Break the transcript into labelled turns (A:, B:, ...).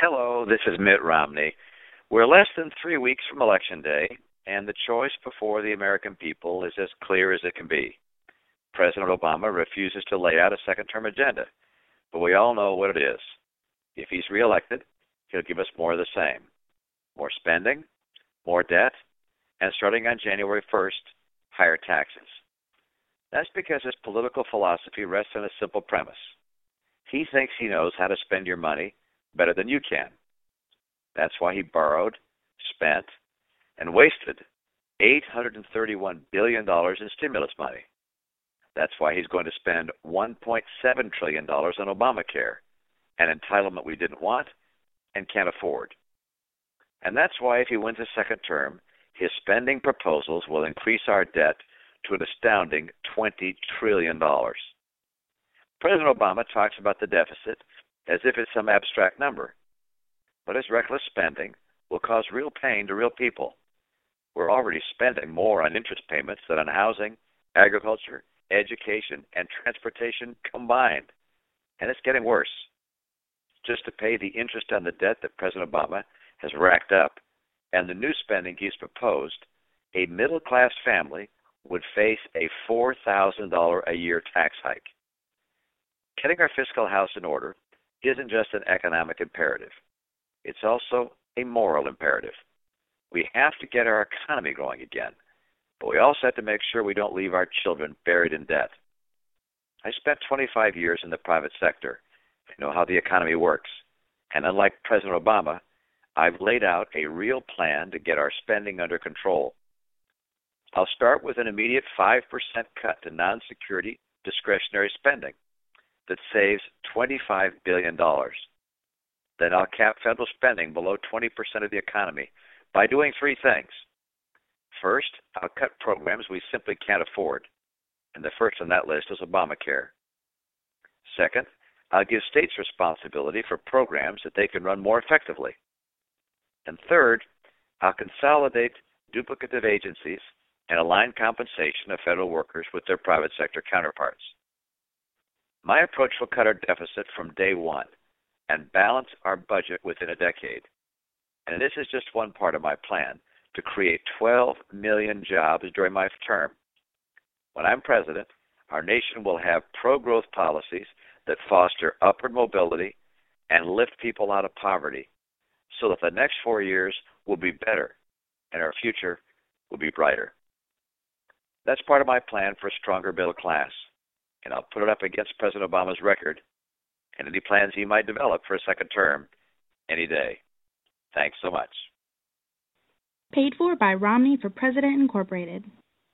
A: Hello, this is Mitt Romney. We're less than three weeks from Election Day, and the choice before the American people is as clear as it can be. President Obama refuses to lay out a second term agenda, but we all know what it is. If he's reelected, he'll give us more of the same more spending, more debt, and starting on January 1st, higher taxes. That's because his political philosophy rests on a simple premise. He thinks he knows how to spend your money better than you can. That's why he borrowed, spent, and wasted $831 billion in stimulus money. That's why he's going to spend $1.7 trillion on Obamacare, an entitlement we didn't want and can't afford. And that's why, if he wins a second term, his spending proposals will increase our debt to an astounding $20 trillion. President Obama talks about the deficit as if it's some abstract number. But his reckless spending will cause real pain to real people. We're already spending more on interest payments than on housing, agriculture, education, and transportation combined. And it's getting worse. Just to pay the interest on the debt that President Obama has racked up and the new spending he's proposed, a middle class family would face a $4,000 a year tax hike. Getting our fiscal house in order isn't just an economic imperative, it's also a moral imperative. We have to get our economy going again, but we also have to make sure we don't leave our children buried in debt. I spent 25 years in the private sector. I know how the economy works. And unlike President Obama, I've laid out a real plan to get our spending under control. I'll start with an immediate 5% cut to non security discretionary spending that saves $25 billion. Then I'll cap federal spending below 20% of the economy by doing three things. First, I'll cut programs we simply can't afford, and the first on that list is Obamacare. Second, I'll give states responsibility for programs that they can run more effectively. And third, I'll consolidate duplicative agencies and align compensation of federal workers with their private sector counterparts. My approach will cut our deficit from day one and balance our budget within a decade. And this is just one part of my plan to create 12 million jobs during my term. When I'm president, our nation will have pro growth policies that foster upward mobility and lift people out of poverty so that the next four years will be better and our future will be brighter. That's part of my plan for a stronger middle class and I'll put it up against President Obama's record and any plans he might develop for a second term any day. Thanks so much.
B: Paid for by Romney for President Incorporated.